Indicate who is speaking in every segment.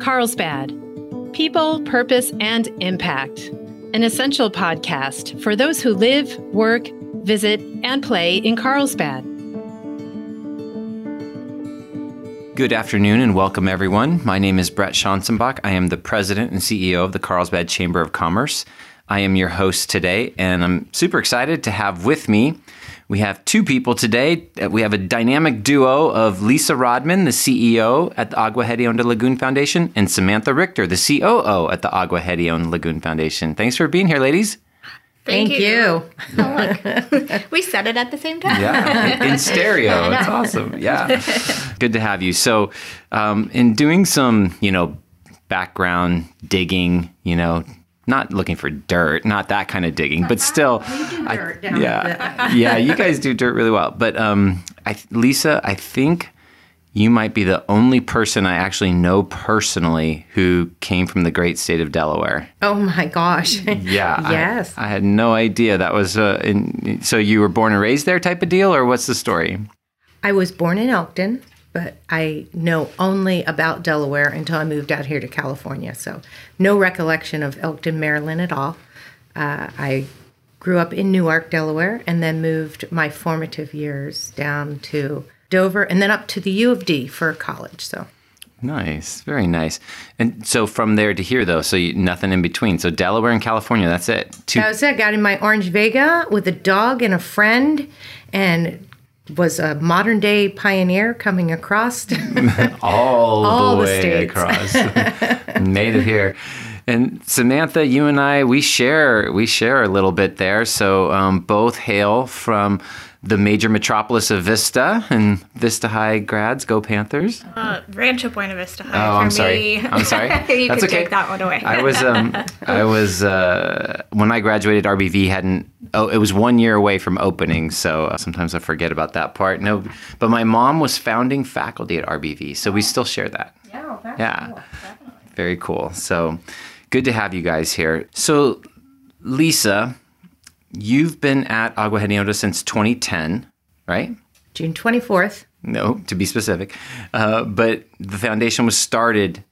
Speaker 1: Carlsbad People, Purpose, and Impact, an essential podcast for those who live, work, visit, and play in Carlsbad.
Speaker 2: Good afternoon and welcome, everyone. My name is Bret Schanzenbach. I am the president and CEO of the Carlsbad Chamber of Commerce. I am your host today, and I'm super excited to have with me we have two people today. Uh, we have a dynamic duo of Lisa Rodman, the CEO at the Agua Hedionda Lagoon Foundation, and Samantha Richter, the COO at the Agua Hedionda Lagoon Foundation. Thanks for being here, ladies.
Speaker 3: Thank, Thank you. you.
Speaker 4: Oh, we said it at the same time.
Speaker 2: Yeah, in stereo. It's awesome. Yeah, good to have you. So, um, in doing some, you know, background digging, you know, not looking for dirt, not that kind of digging, but still,
Speaker 3: I,
Speaker 2: yeah, yeah, you guys do dirt really well. But um, I, Lisa, I think you might be the only person I actually know personally who came from the great state of Delaware.
Speaker 3: Oh my gosh!
Speaker 2: Yeah,
Speaker 3: yes,
Speaker 2: I, I, had no idea that was. Uh, in, so you were born and raised there, type of deal, or what's the story?
Speaker 3: I was born in Elkton but I know only about Delaware until I moved out here to California. So, no recollection of Elkton, Maryland at all. Uh, I grew up in Newark, Delaware, and then moved my formative years down to Dover and then up to the U of D for college. So,
Speaker 2: Nice, very nice. And so from there to here, though, so you, nothing in between. So Delaware and California, that's it.
Speaker 3: Two- that was it. Got in my Orange Vega with a dog and a friend, and was a modern day pioneer coming across
Speaker 2: all, all, the, the way states. across. Made it here. And samantha you and i we share we share a little bit there. So um, both hail from the major metropolis of Vista and Vista High grads. Go Panthers!
Speaker 4: Uh, Rancho Buena Vista High.
Speaker 2: Oh,
Speaker 4: I'm
Speaker 2: sorry.
Speaker 4: Me.
Speaker 2: I'm sorry.
Speaker 4: you
Speaker 2: That's
Speaker 4: can
Speaker 2: okay.
Speaker 4: take that one away.
Speaker 2: I was, um, I was uh, when I graduated, RBV hadn't. Oh, it was one year away from opening, so uh, sometimes I forget about that part. No, but my mom was founding faculty at RBV, so we still share that.
Speaker 4: Yeah,
Speaker 2: yeah,
Speaker 4: cool.
Speaker 2: very cool. So good to have you guys here. So, Lisa You've been at Agua Hedionda since 2010, right?
Speaker 3: June 24th.
Speaker 2: No, to be specific. Uh, but the foundation was started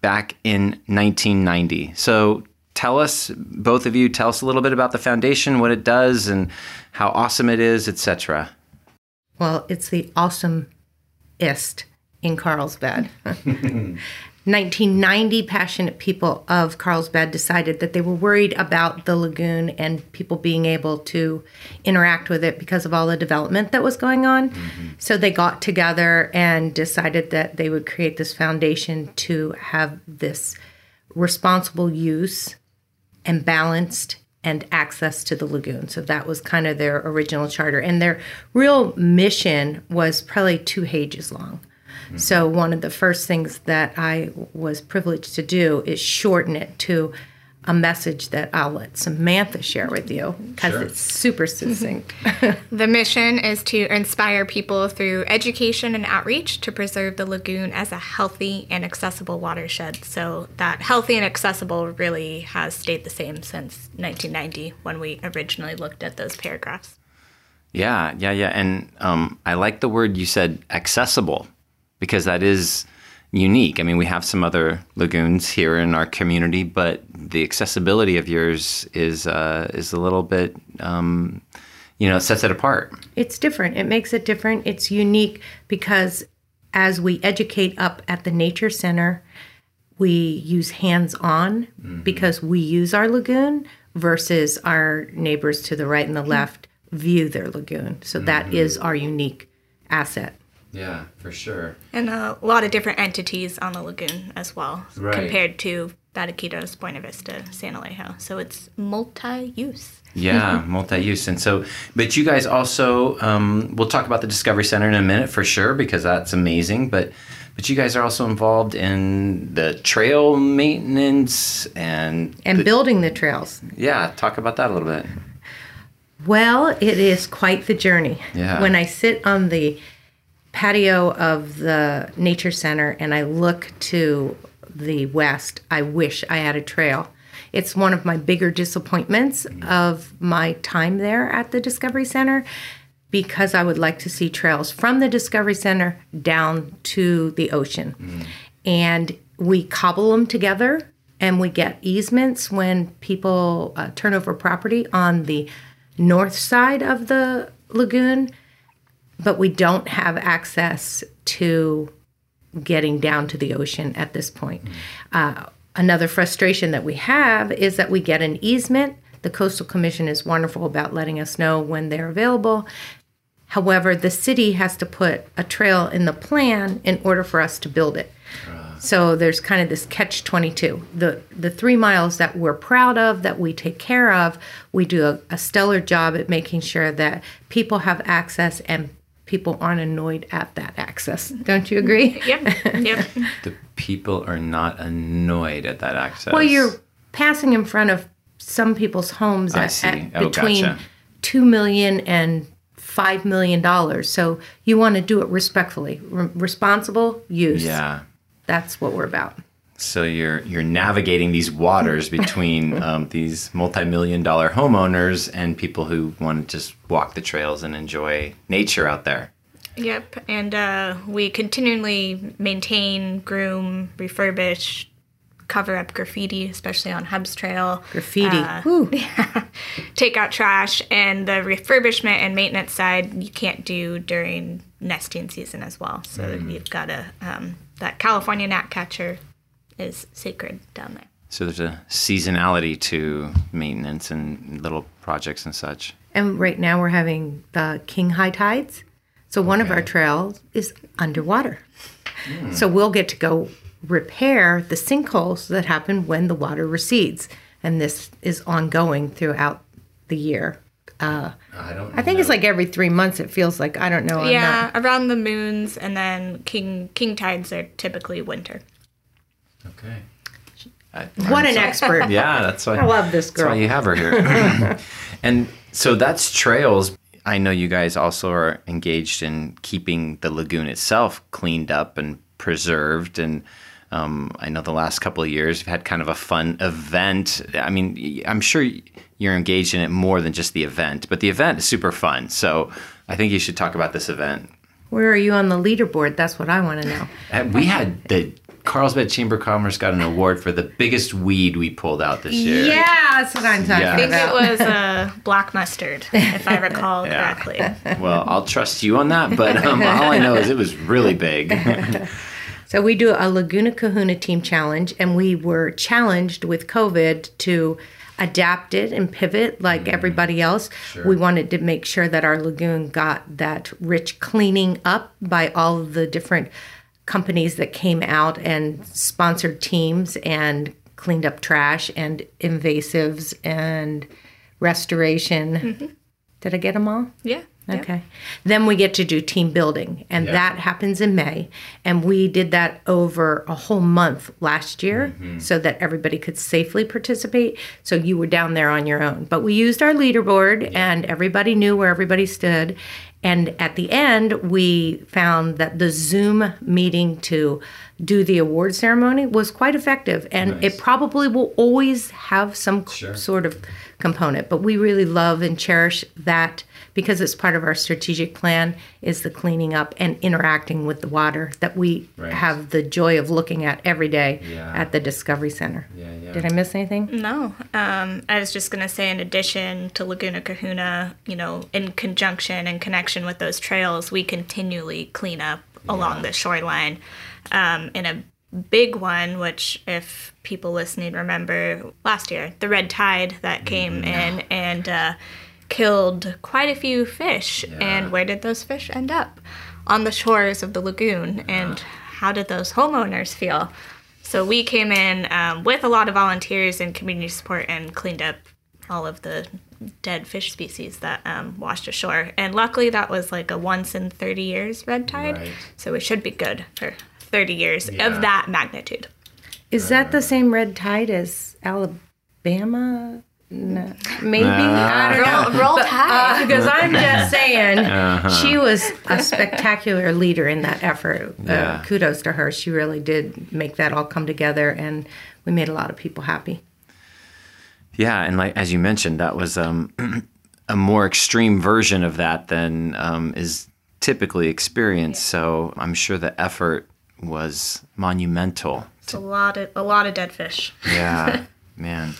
Speaker 2: back in 1990. So tell us, both of you, tell us a little bit about the foundation, what it does, and how awesome it is, etc.
Speaker 3: Well, it's the awesomest in Carlsbad. 1990 passionate people of Carlsbad decided that they were worried about the lagoon and people being able to interact with it because of all the development that was going on. Mm-hmm. So they got together and decided that they would create this foundation to have this responsible use and balanced and access to the lagoon. So that was kind of their original charter. And their real mission was probably two pages long. So, one of the first things that I was privileged to do is shorten it to a message that I'll let Samantha share with you because sure. it's super succinct.
Speaker 4: the mission is to inspire people through education and outreach to preserve the lagoon as a healthy and accessible watershed. So, that healthy and accessible really has stayed the same since 1990 when we originally looked at those paragraphs.
Speaker 2: Yeah, yeah, yeah. And um, I like the word you said accessible because that is unique. I mean, we have some other lagoons here in our community, but the accessibility of yours is uh, is a little bit, um, you know, sets it apart.
Speaker 3: It's different. It makes it different. It's unique because as we educate up at the nature center, we use hands on mm-hmm. because we use our lagoon versus our neighbors to the right and the left view their lagoon. So mm-hmm. that is our unique asset.
Speaker 2: Yeah, for sure.
Speaker 4: And a lot of different entities on the lagoon as well,
Speaker 2: right.
Speaker 4: compared to Batiquitos, Buena Vista, San Elijo. So it's multi-use.
Speaker 2: Yeah, multi-use. And so, but you guys also, um, we'll talk about the Discovery Center in a minute for sure because that's amazing. But but you guys are also involved in the trail maintenance and
Speaker 3: and
Speaker 2: the,
Speaker 3: building the trails.
Speaker 2: Yeah, talk about that a little bit.
Speaker 3: Well, it is quite the journey.
Speaker 2: Yeah.
Speaker 3: When I sit on the patio of the nature center and I look to the west, I wish I had a trail. It's one of my bigger disappointments of my time there at the Discovery Center because I would like to see trails from the Discovery Center down to the ocean. Mm. And we cobble them together and we get easements when people uh, turn over property on the north side of the lagoon, but we don't have access to getting down to the ocean at this point. Uh, another frustration that we have is that we get an easement. The Coastal Commission is wonderful about letting us know when they're available. However, the city has to put a trail in the plan in order for us to build it. So there's kind of this catch 22. The the 3 miles that we're proud of that we take care of, we do a, a stellar job at making sure that people have access and people aren't annoyed at that access. Don't you agree?
Speaker 4: Yep. Yep.
Speaker 2: The people are not annoyed at that access.
Speaker 3: Well, you're passing in front of some people's homes
Speaker 2: I
Speaker 3: at,
Speaker 2: see.
Speaker 3: at
Speaker 2: Oh,
Speaker 3: between
Speaker 2: gotcha.
Speaker 3: two million and five million dollars. So you want to do it respectfully, Re- responsible use.
Speaker 2: Yeah.
Speaker 3: that's what we're about.
Speaker 2: So you're you're navigating these waters between um, these multi-million dollar homeowners and people who want to just walk the trails and enjoy nature out there.
Speaker 4: Yep, and uh, we continually maintain, groom, refurbish, cover up graffiti, especially on Hubbs Trail.
Speaker 3: Graffiti.
Speaker 4: Uh,
Speaker 3: Whew.
Speaker 4: take out trash, and the refurbishment and maintenance side you can't do during nesting season as well. So you've got a um, that California gnatcatcher is sacred down there.
Speaker 2: So there's a seasonality to maintenance and little projects and such.
Speaker 3: And right now we're having the king high tides. So one of our trails is underwater. So we'll get to go repair the sinkholes that happen when the water recedes. And this is ongoing throughout the year. Uh,
Speaker 2: I don't.
Speaker 3: I think it's like every three months. It feels like I don't know. I'm
Speaker 4: yeah,
Speaker 3: not-
Speaker 4: around the moons, and then king king tides are typically winter.
Speaker 2: Okay. I,
Speaker 3: what an expert!
Speaker 2: Yeah, that's why
Speaker 3: I love this girl.
Speaker 2: That's why
Speaker 3: girl.
Speaker 2: you have her here. and so that's trails. I know you guys also are engaged in keeping the lagoon itself cleaned up and preserved. And um, I know the last couple of years you've had kind of a fun event. I mean, I'm sure you're engaged in it more than just the event, but the event is super fun. So I think you should talk about this event.
Speaker 3: Where are you on the leaderboard? That's what I want to know.
Speaker 2: And we had the Carlsbad Chamber of Commerce got an award for the biggest weed we pulled out this year.
Speaker 3: Yeah, that's what I'm talking
Speaker 2: Yeah.
Speaker 4: I think
Speaker 3: about.
Speaker 4: it was uh, black mustard, if I recall
Speaker 2: Yeah.
Speaker 4: correctly.
Speaker 2: Well, I'll trust you on that, but um, all I know is it was really big.
Speaker 3: So we do a Laguna Kahuna team challenge, and we were challenged with COVID to adapt it and pivot like everybody else. We wanted to make sure that our lagoon got that rich cleaning up by all of the different companies that came out and sponsored teams and cleaned up trash and invasives and restoration. Mm-hmm. Did I get them all?
Speaker 4: Yeah. yeah.
Speaker 3: Okay. Then we get to do team building, and that happens in May. And we did that over a whole month last year mm-hmm. so that everybody could safely participate. So you were down there on your own. But we used our leaderboard, and everybody knew where everybody stood. And at the end, we found that the Zoom meeting to do the award ceremony was quite effective. And it probably will always have some sort of component. But we really love and cherish that because it's part of our strategic plan is the cleaning up and interacting with the water that we
Speaker 2: Right.
Speaker 3: have the joy of looking at every day
Speaker 2: Yeah.
Speaker 3: at the Discovery Center.
Speaker 2: Yeah, yeah.
Speaker 3: Did I miss anything?
Speaker 4: No. Um, I was just going to say, in addition to Laguna Kahuna, you know, in conjunction and connection with those trails, we continually clean up along the shoreline. Um, in a big one, which, if people listening remember last year, the red tide that came in and uh, killed quite a few fish. And where did those fish end up? On the shores of the lagoon. And how did those homeowners feel? So we came in um, with a lot of volunteers and community support and cleaned up all of the dead fish species that um, washed ashore. And luckily, that was like a once in 30 years red tide.
Speaker 2: Right.
Speaker 4: So it should be good for 30 years
Speaker 2: Yeah.
Speaker 4: of that magnitude.
Speaker 3: Is that the same red tide as Alabama? No, maybe I don't know.
Speaker 4: Roll, roll tide.
Speaker 3: Uh, because I'm just saying, she was a spectacular leader in that effort.
Speaker 2: Yeah.
Speaker 3: Uh, kudos to her. She really did make that all come together, and we made a lot of people happy.
Speaker 2: Yeah, and like as you mentioned, that was um, a more extreme version of that than um, is typically experienced. So I'm sure the effort was monumental.
Speaker 4: It's a lot of a lot of dead fish.
Speaker 2: Yeah, man.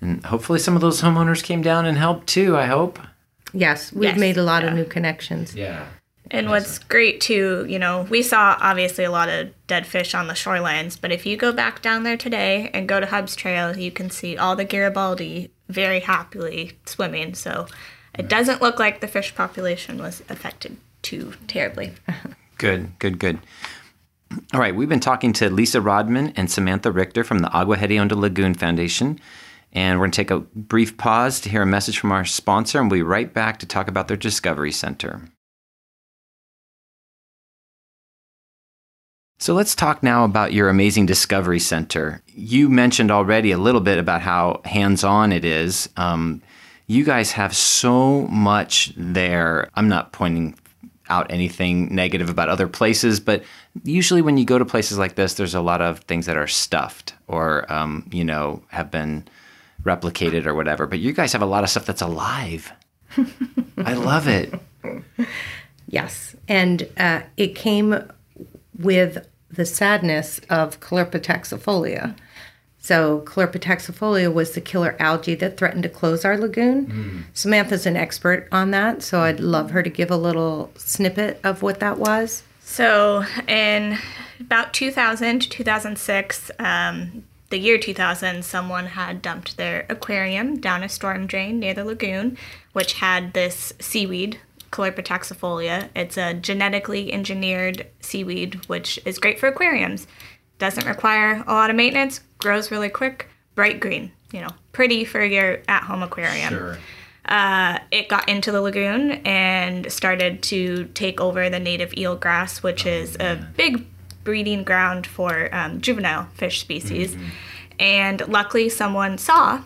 Speaker 2: And hopefully some of those homeowners came down and helped too, I hope.
Speaker 3: Yes, we've
Speaker 4: Yes,
Speaker 3: made a lot
Speaker 4: yeah.
Speaker 3: of new connections.
Speaker 2: Yeah.
Speaker 4: And what's great too, you know, we saw obviously a lot of dead fish on the shorelines, but if you go back down there today and go to Hubbs Trail, you can see all the Garibaldi very happily swimming. So it doesn't look like the fish population was affected too terribly.
Speaker 2: Good, good, good. All right, we've been talking to Lisa Rodman and Samantha Richter from the Agua Hedionda Lagoon Foundation. And we're going to take a brief pause to hear a message from our sponsor, and we'll be right back to talk about their Discovery Center. So let's talk now about your amazing Discovery Center. You mentioned already a little bit about how hands on it is. Um, you guys have so much there. I'm not pointing out anything negative about other places, but usually when you go to places like this, there's a lot of things that are stuffed or, um, you know, have been replicated or whatever. But you guys have a lot of stuff that's alive. I love it.
Speaker 3: Yes, and uh, it came with the sadness of Caulerpa. So Caulerpa was the killer algae that threatened to close our lagoon. Samantha's an expert on that, so I'd love her to give a little snippet of what that was.
Speaker 4: So in about 2000 to 2006, um, the year 2000, someone had dumped their aquarium down a storm drain near the lagoon, which had this seaweed, Caulerpa. It's a genetically engineered seaweed, which is great for aquariums. Doesn't require a lot of maintenance, grows really quick, bright green, you know, pretty for your at home aquarium uh, it got into the lagoon and started to take over the native eelgrass, which is a big breeding ground for um, juvenile fish species. And luckily, someone saw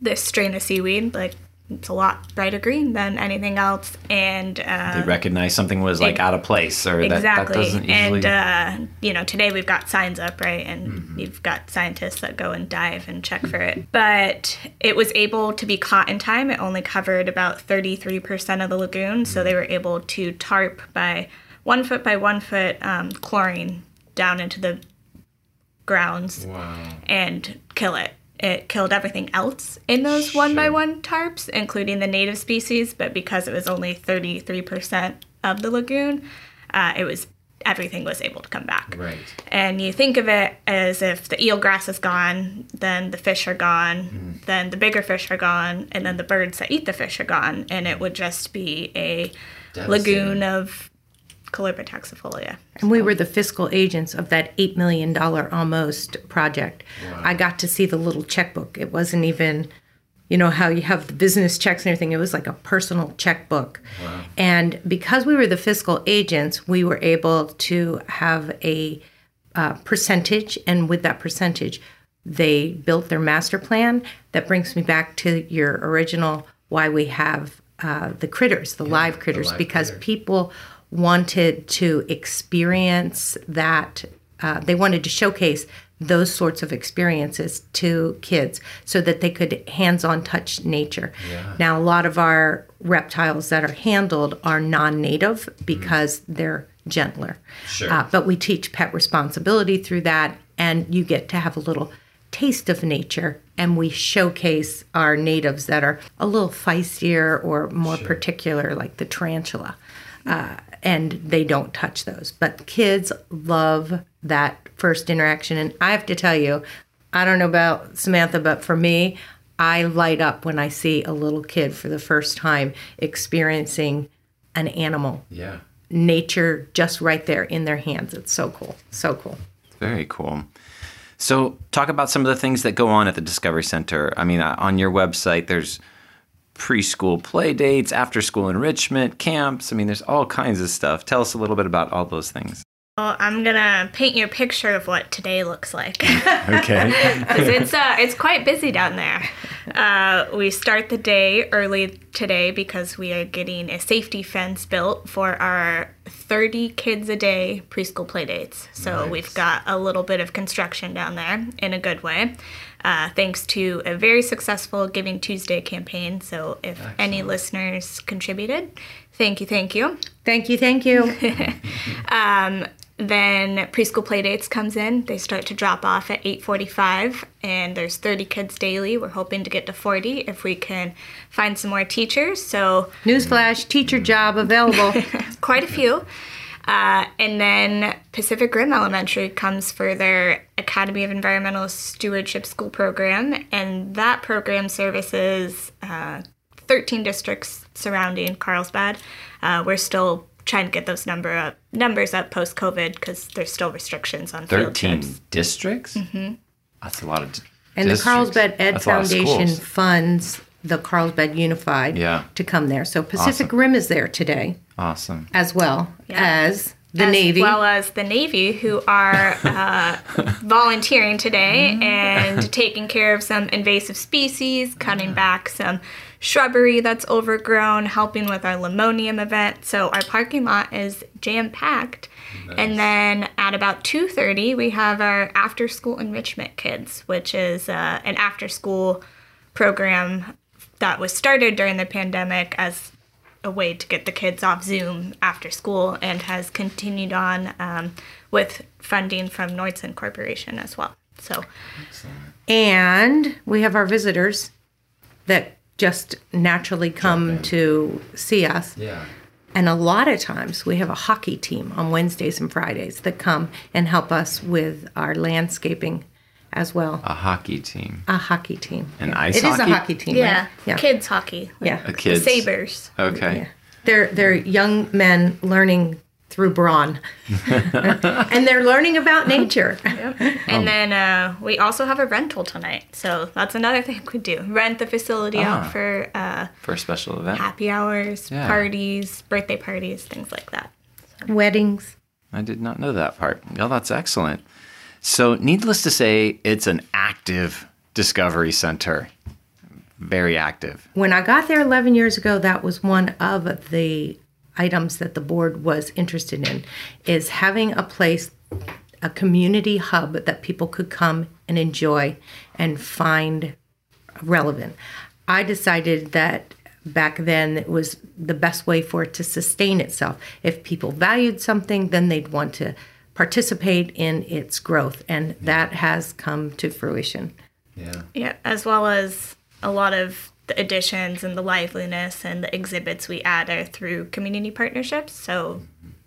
Speaker 4: this strain of seaweed, like it's a lot brighter green than anything else, and uh,
Speaker 2: They recognize something was like
Speaker 4: Ex-
Speaker 2: out of place or that, that
Speaker 4: exactly.
Speaker 2: doesn't usually.
Speaker 4: and uh, you know, today we've got signs up, right? And you've got scientists that go and dive and check for it. But it was able to be caught in time. It only covered about 33% of the lagoon, so they were able to tarp by one foot by one foot um, chlorine down into the grounds and kill it. It killed everything else in those one by one tarps, including the native species. But because it was only 33% of the lagoon, uh, it was everything was able to come back.
Speaker 2: Right.
Speaker 4: And you think of it as if the eelgrass is gone, then the fish are gone, then the bigger fish are gone, and then the birds that eat the fish are gone, and it would just be a lagoon of Caulerpa taxifolia.
Speaker 3: And we were the fiscal agents of that $8 million almost project. I got to see the little checkbook. It wasn't even, you know, how you have the business checks and everything. It was like a personal checkbook. And because we were the fiscal agents, we were able to have a uh, percentage. And with that percentage, they built their master plan. That brings me back to your original why we have uh, the critters, the live critters, because people wanted to experience that. Uh, they wanted to showcase those sorts of experiences to kids so that they could hands-on touch nature. Now, a lot of our reptiles that are handled are non-native because they're gentler.
Speaker 2: Sure.
Speaker 3: Uh, but we teach pet responsibility through that, and you get to have a little taste of nature. And we showcase our natives that are a little feistier or more particular, like the tarantula. Uh, and they don't touch those. But kids love that first interaction. And I have to tell you, I don't know about Samantha, but for me, I light up when I see a little kid for the first time experiencing an animal,
Speaker 2: yeah.
Speaker 3: nature just right there in their hands. It's so cool. So cool.
Speaker 2: Very cool. So, talk about some of the things that go on at the Discovery Center. I mean, uh, on your website, there's preschool play dates, after school enrichment, camps. I mean, there's all kinds of stuff. Tell us a little bit about all those things.
Speaker 4: Well, I'm gonna paint your picture of what today looks like.
Speaker 2: Okay.
Speaker 4: it's uh, it's quite busy down there. Uh, we start the day early today because we are getting a safety fence built for our 30 kids a day preschool play dates. So we've got a little bit of construction down there in a good way, uh, thanks to a very successful Giving Tuesday campaign. So if any listeners contributed, thank you, thank you.
Speaker 3: Thank you. Thank you.
Speaker 4: then preschool playdates comes in. They start to drop off at 8:45 and there's 30 kids daily. We're hoping to get to 40 if we can find some more teachers. So
Speaker 3: Newsflash, teacher job available.
Speaker 4: quite a few. Uh, and then Pacific Rim Elementary comes for their Academy of Environmental Stewardship School program, and that program services uh, 13 districts surrounding Carlsbad. Uh, we're still trying to get those number up, numbers up post COVID because there's still restrictions on field
Speaker 2: 13
Speaker 4: trips.
Speaker 2: districts? Mm-hmm. That's a lot of. d-
Speaker 3: And the. Carlsbad Ed
Speaker 2: That's a lot of
Speaker 3: Foundation funds the Carlsbad Unified
Speaker 2: Yeah.
Speaker 3: to come there. So Pacific
Speaker 2: Awesome.
Speaker 3: Rim is there today
Speaker 2: Awesome.
Speaker 3: as well as the Navy.
Speaker 4: as
Speaker 3: Navy.
Speaker 4: well as the Navy, who are uh, volunteering today and taking care of some invasive species, cutting back some shrubbery that's overgrown, helping with our limonium event. So our parking lot is jam packed. And then at about 2:30, we have our after school enrichment kids, which is uh, an after school program that was started during the pandemic as a way to get the kids off Zoom after school and has continued on um, with funding from Nordson Corporation as well. So,
Speaker 3: And we have our visitors that just naturally come to see us.
Speaker 2: Yeah.
Speaker 3: And a lot of times we have a hockey team on Wednesdays and Fridays that come and help us with our landscaping as well.
Speaker 2: A hockey team.
Speaker 3: A hockey team.
Speaker 2: An ice hockey.
Speaker 3: It is a
Speaker 2: hockey?
Speaker 3: hockey team.
Speaker 4: yeah,
Speaker 3: right? Yeah.
Speaker 4: kids hockey. like
Speaker 3: Yeah.
Speaker 2: A
Speaker 4: the
Speaker 2: kids.
Speaker 4: Sabers.
Speaker 2: Okay.
Speaker 3: Yeah. They're they're young men learning through brawn. and they're learning about nature.
Speaker 4: And then uh, we also have a rental tonight. So that's another thing we do rent the facility
Speaker 2: Ah.
Speaker 4: out for uh,
Speaker 2: For a special event.
Speaker 4: happy hours,
Speaker 2: Yeah.
Speaker 4: parties, birthday parties, things like that.
Speaker 3: Weddings.
Speaker 2: I did not know that part. Oh, that's excellent. So, needless to say, it's an active discovery center. Very active.
Speaker 3: When I got there 11 years ago, that was one of the items that the board was interested in is having a place a community hub that people could come and enjoy and find relevant. I decided that back then it was the best way for it to sustain itself. If people valued something, then they'd want to participate in its growth, and that has come to fruition.
Speaker 2: Yeah.
Speaker 4: Yeah, as well as a lot of the additions and the liveliness and the exhibits we add are through community partnerships. So,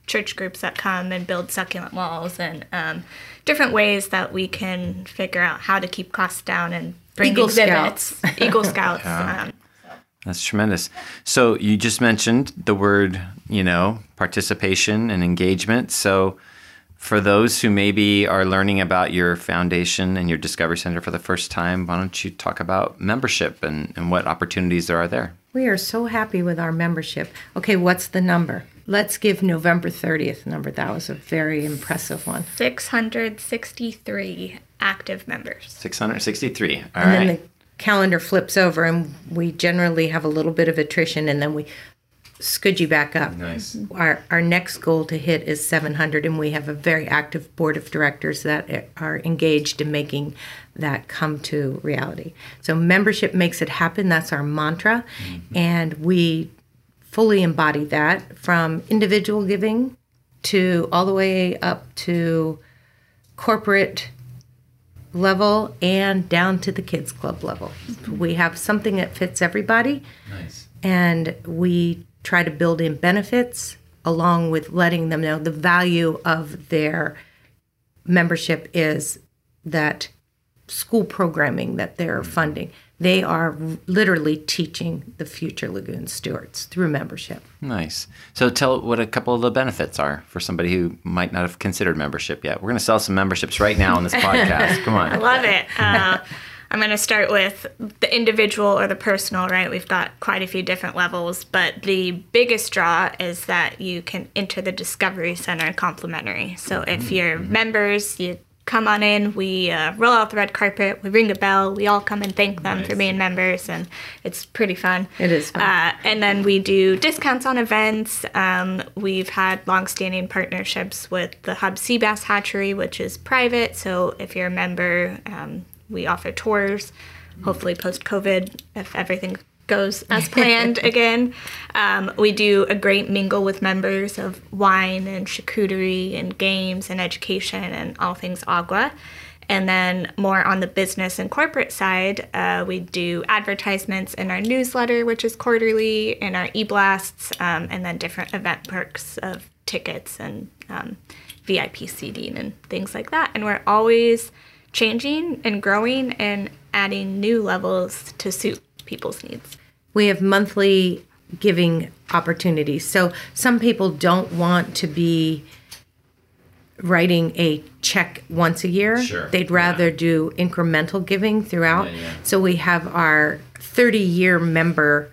Speaker 4: church groups that come and build succulent walls and um, different ways that we can figure out how to keep costs down and bring
Speaker 3: Eagle
Speaker 4: exhibits. Eagle Scouts. um,
Speaker 2: That's tremendous. So, you just mentioned the word, you know, participation and engagement. So, for those who maybe are learning about your foundation and your Discovery Center for the first time, why don't you talk about membership and, and what opportunities there are there?
Speaker 3: We are so happy with our membership. Okay, what's the number? Let's give November 30th number. That was a very impressive one.
Speaker 4: 663 active members.
Speaker 2: 663. All
Speaker 3: and
Speaker 2: right.
Speaker 3: then the calendar flips over, and we generally have a little bit of attrition, and then we scud you back up.
Speaker 2: Nice.
Speaker 3: Our, our next goal to hit is 700, and we have a very active board of directors that are engaged in making that come to reality. So, membership makes it happen. That's our mantra. Mm-hmm. And we fully embody that from individual giving to all the way up to corporate level and down to the kids club level. Mm-hmm. We have something that fits everybody
Speaker 2: Nice.
Speaker 3: and we try to build in benefits along with letting them know the value of their membership is that school programming that they're funding. They are literally teaching the future lagoon stewards through membership.
Speaker 2: Nice. So tell what a couple of the benefits are for somebody who might not have considered membership yet. We're going to sell some memberships right now on this podcast. Come on.
Speaker 4: I love it. Uh, I'm going to start with the individual or the personal, right? We've got quite a few different levels, but the biggest draw is that you can enter the Discovery Center complimentary. So if you're members, you come on in, we uh, roll out the red carpet, we ring a bell, we all come and thank them for being members, and it's pretty fun.
Speaker 3: It is fun.
Speaker 4: Uh, and then we do discounts on events. Um, we've had longstanding partnerships with the Hubbs Sea Bass Hatchery, which is private. So if you're a member, um, we offer tours. Hopefully, post COVID, if everything goes as planned again. Um, we do a great mingle with members of wine and charcuterie and games and education and all things agua. And then more on the business and corporate side, uh, we do advertisements in our newsletter, which is quarterly, in our e-blasts, um, and then different event perks of tickets and um, VIP seating and things like that. And we're always changing and growing and adding new levels to suit people's needs.
Speaker 3: We have monthly giving opportunities. So some people don't want to be writing a check once a year.
Speaker 2: Sure,
Speaker 3: They'd rather
Speaker 2: yeah.
Speaker 3: do incremental giving throughout.
Speaker 2: Yeah, yeah.
Speaker 3: So we have our 30 year member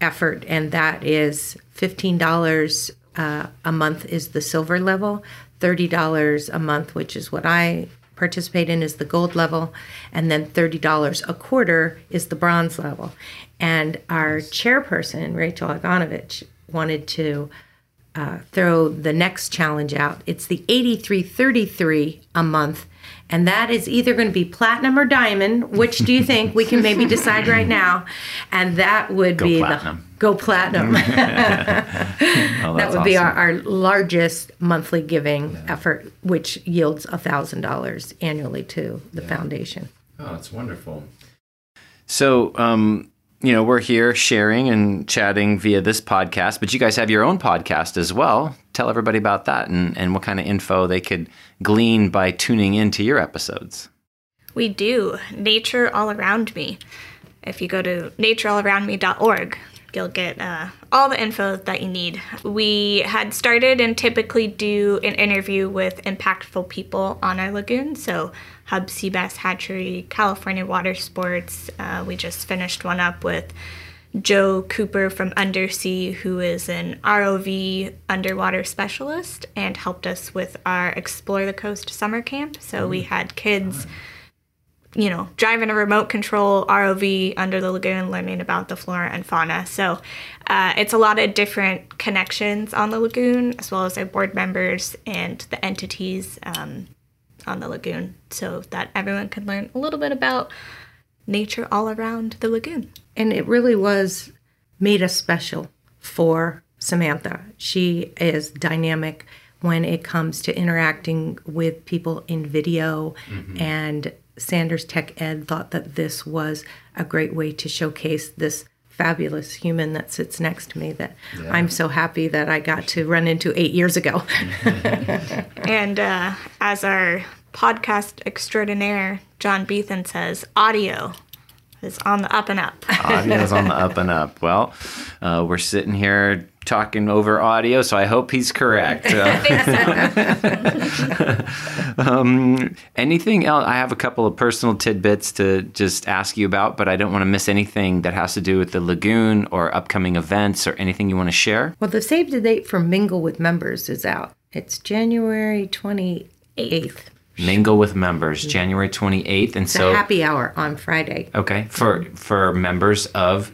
Speaker 3: effort, and that is $15 uh, a month is the silver level, $30 a month, which is what I participate in, is the gold level, and then $30 a quarter is the bronze level. And our chairperson, Rachel Aganovich, wanted to uh, throw the next challenge out. It's the 8333 a month. And that is either going to be platinum or diamond. Which do you think? We can maybe decide right now. And that would
Speaker 2: Go
Speaker 3: be
Speaker 2: platinum.
Speaker 3: the go platinum.
Speaker 2: Oh,
Speaker 3: that
Speaker 2: that's
Speaker 3: would be our, our largest monthly giving effort, which yields $1,000 annually to the foundation.
Speaker 2: Oh, that's wonderful. So, um, you know, we're here sharing and chatting via this podcast, but you guys have your own podcast as well. Tell everybody about that and, and what kind of info they could glean by tuning into your episodes.
Speaker 4: We do. Nature All Around Me. If you go to natureallaroundme.org, you'll get uh, all the info that you need. We had started and typically do an interview with impactful people on our lagoon. So, Hubbs Sea Bass Hatchery, California Water Sports. Uh, we just finished one up with Joe Cooper from Undersea, who is an ROV underwater specialist and helped us with our Explore the Coast summer camp. So, we had kids you know, driving a remote control ROV under the lagoon, learning about the flora and fauna. So uh, it's a lot of different connections on the lagoon, as well as our board members and the entities um, on the lagoon, so that everyone could learn a little bit about nature all around the lagoon.
Speaker 3: and it really was made us special for Samantha. She is dynamic when it comes to interacting with people in video, mm-hmm. and Sanders Tech Ed thought that this was a great way to showcase this fabulous human that sits next to me that I'm so happy that I got to run into eight years ago.
Speaker 4: And uh, as our podcast extraordinaire, John Beethan says, audio is on the up and up.
Speaker 2: audio is on the up and up. Well, uh, we're sitting here talking over audio, so I hope he's correct. um, anything else? I have a couple of personal tidbits to just ask you about, but I don't want to miss anything that has to do with the lagoon or upcoming events or anything you want to share.
Speaker 3: well, the save the date for Mingle with Members is out. It's January 28th.
Speaker 2: Mingle with members, mm-hmm. January 28th. And
Speaker 3: It's
Speaker 2: so,
Speaker 3: happy hour on Friday.
Speaker 2: okay, for, for members of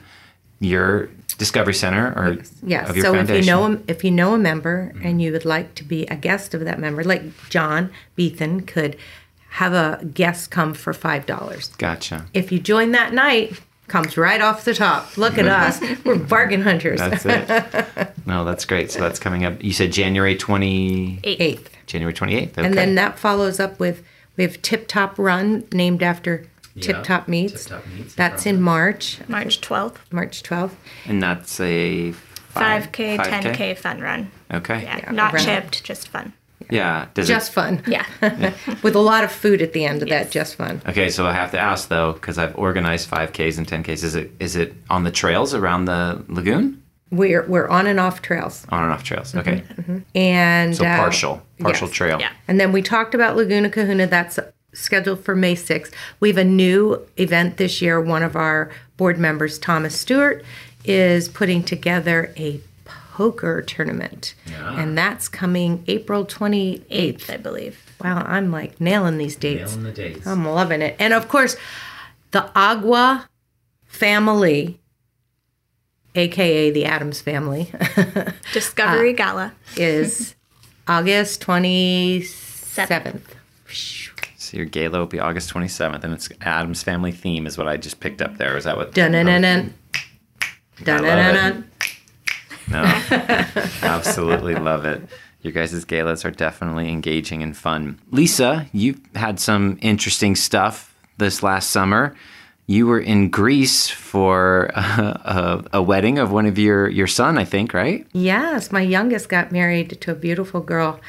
Speaker 2: your Discovery Center or
Speaker 3: Yes.
Speaker 2: of your
Speaker 3: So
Speaker 2: foundation.
Speaker 3: if you know a- if you know a member mm-hmm. and you would like to be a guest of that member, like John Beethan could have a guest come for five dollars.
Speaker 2: Gotcha.
Speaker 3: If you join that night, comes right off the top. Look at us. We're bargain hunters.
Speaker 2: That's it. no, that's great. So that's coming up. You said January 20,
Speaker 3: Eighth.
Speaker 2: January 28th. Okay.
Speaker 3: And then that follows up with we have Tip Top Run named after Tip Top Meats.
Speaker 2: Tip Top Meats,
Speaker 3: That's in March,
Speaker 4: March 12th,
Speaker 3: March 12th.
Speaker 2: And that's a five-
Speaker 4: 5K, 10K fun run.
Speaker 2: Okay.
Speaker 4: Yeah,
Speaker 2: Yeah.
Speaker 4: not chipped, just fun.
Speaker 2: Does
Speaker 3: Just
Speaker 2: it,
Speaker 3: fun.
Speaker 4: Yeah.
Speaker 3: With a lot of food at the end of that. Just fun.
Speaker 2: okay, so I have to ask though, because I've organized 5Ks and 10Ks. Is it is it on the trails around the lagoon?
Speaker 3: We're we're on and off trails.
Speaker 2: On and off trails. Okay.
Speaker 3: And
Speaker 2: So
Speaker 3: uh,
Speaker 2: partial, partial
Speaker 3: yes.
Speaker 2: trail.
Speaker 4: Yeah.
Speaker 3: And then we talked about Laguna Kahuna. That's scheduled for May 6th. We have a new event this year. One of our board members, Thomas Stewart, is putting together a poker tournament. And that's coming April 28th.
Speaker 4: I believe.
Speaker 3: Wow, I'm like nailing these dates.
Speaker 2: Nailing the dates.
Speaker 3: I'm loving it. And of course, the Agua family, aka the Addams family,
Speaker 4: Discovery uh, Gala.
Speaker 3: is August 27th.
Speaker 2: So your gala will be August 27th, and it's Addams family theme is what I just picked up there. Is that what?
Speaker 3: Dun dun dun dun. Dun-dun-dun-dun.
Speaker 2: No, absolutely love it. Your guys' galas are definitely engaging and fun. Lisa, you've had some interesting stuff this last summer. You were in Greece for a, a, a wedding of one of your your son, I think, right?
Speaker 3: Yes, my youngest got married to a beautiful girl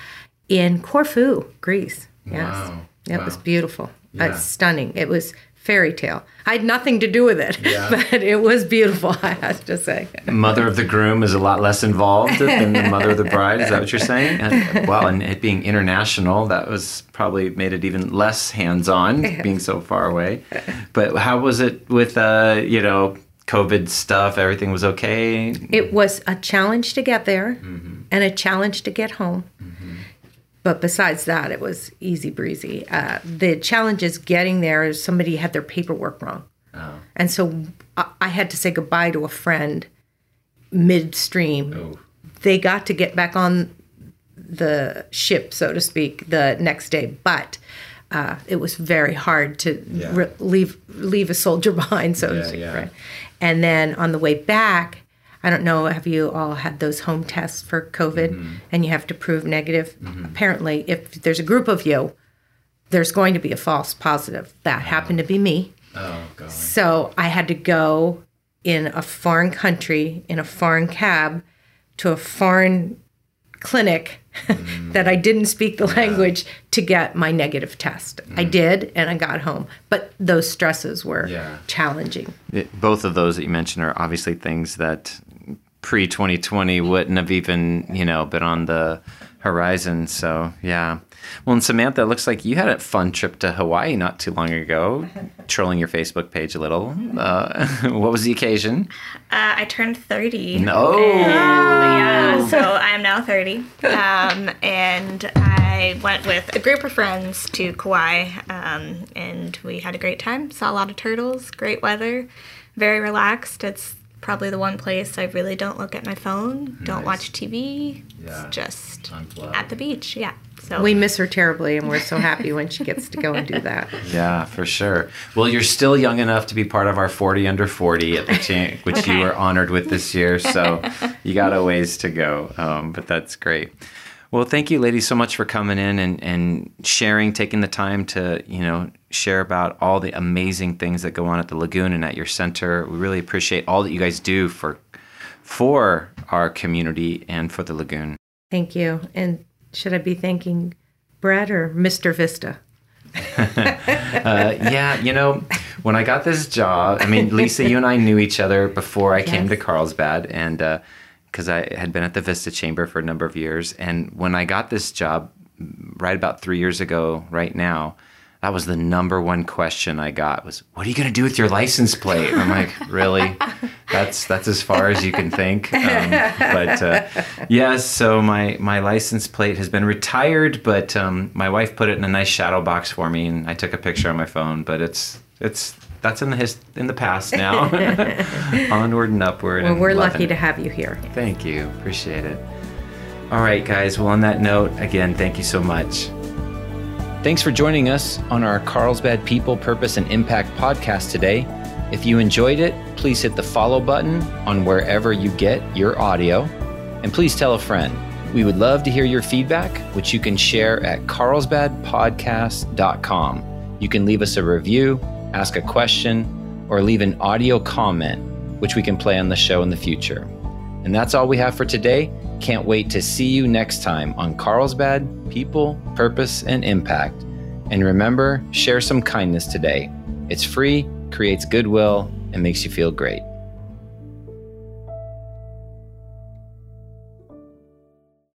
Speaker 3: in Corfu, Greece. Yes.
Speaker 2: Wow.
Speaker 3: It was beautiful.
Speaker 2: Uh, yeah.
Speaker 3: It's stunning. It was fairy tale. I had nothing to do with it,
Speaker 2: Yeah.
Speaker 3: but it was beautiful, I have to say.
Speaker 2: Mother of the groom is a lot less involved than the mother of the bride. Is that what you're saying? And, wow, and it being international, that was probably made it even less hands-on, being so far away. But how was it with, uh, you know, COVID stuff? Everything was okay.
Speaker 3: It was a challenge to get there
Speaker 2: Mm-hmm.
Speaker 3: and a challenge to get home. But besides that, it was easy breezy. Uh, the challenge is getting there is somebody had their paperwork wrong.
Speaker 2: Oh.
Speaker 3: And so I, I had to say goodbye to a friend midstream.
Speaker 2: Oh.
Speaker 3: They got to get back on the ship, so to speak, the next day. But uh, it was very hard to
Speaker 2: Yeah.
Speaker 3: re- leave leave a soldier behind, so
Speaker 2: Yeah,
Speaker 3: to speak.
Speaker 2: yeah.
Speaker 3: Right? And then on the way back, I don't know, have you all had those home tests for COVID
Speaker 2: Mm-hmm.
Speaker 3: and you have to prove negative? Mm-hmm. Apparently, if there's a group of you, there's going to be a false positive. That happened to be me.
Speaker 2: Oh, God.
Speaker 3: So I had to go in a foreign country in a foreign cab to a foreign clinic mm. that I didn't speak the language to get my negative test. I mm. did, and I got home. But those stresses were
Speaker 2: Yeah.
Speaker 3: challenging.
Speaker 2: It- both of those that you mentioned are obviously things that pre 2020 wouldn't have even you know been on the horizon. So yeah. Well, and Samantha, it looks like you had a fun trip to Hawaii not too long ago, trolling your Facebook page a little. Uh, what was the occasion?
Speaker 4: Uh, I turned 30.
Speaker 2: No.
Speaker 4: Yeah, so I am now 30. Um, and I went with a group of friends to Kauai, um, and we had a great time. Saw a lot of turtles, great weather, very relaxed. It's probably the one place I really don't look at my phone, don't
Speaker 2: Nice.
Speaker 4: watch TV.
Speaker 2: Yeah.
Speaker 4: It's just
Speaker 2: Unplug.
Speaker 4: at the beach. Yeah. So
Speaker 3: We miss her terribly, and we're so happy when she gets to go and do that.
Speaker 2: Yeah, for sure. Well, you're still young enough to be part of our 40 under 40 at the cha- which you were honored with this year. So you got a ways to go, um, but that's great. Well, thank you, ladies, so much for coming in and, and sharing, taking the time to you know share about all the amazing things that go on at the lagoon and at your center. We really appreciate all that you guys do for for our community and for the lagoon.
Speaker 3: Thank you. And should I be thanking Brad or Mr. Vista?
Speaker 2: Uh, yeah, you know, when I got this job, I mean, Lisa, you and I knew each other before I came to Carlsbad, and because I had been at the Vista Chamber for a number of years, and when I got this job, right about three years ago, right now, that was the number one question I got was, "What are you going to do with your license plate?" And I'm like, "Really? That's that's as far as you can think." Um, but uh, yes, so my my license plate has been retired, but um, my wife put it in a nice shadow box for me, and I took a picture on my phone. But it's it's that's in the his, in the past now. Onward and upward.
Speaker 3: Well,
Speaker 2: and
Speaker 3: we're lucky
Speaker 2: it.
Speaker 3: to have you here.
Speaker 2: Thank you. Appreciate it. All right, guys. Well, on that note, again, thank you so much. Thanks for joining us on our Carlsbad People, Purpose, and Impact podcast today. If you enjoyed it, please hit the follow button on wherever you get your audio. And please tell a friend. We would love to hear your feedback, which you can share at carlsbadpodcast.com. You can leave us a review, ask a question, or leave an audio comment, which we can play on the show in the future. And that's all we have for today. Can't wait to see you next time on Carlsbad People, Purpose, and Impact. And remember, share some kindness today. It's free, creates goodwill, and makes you feel great.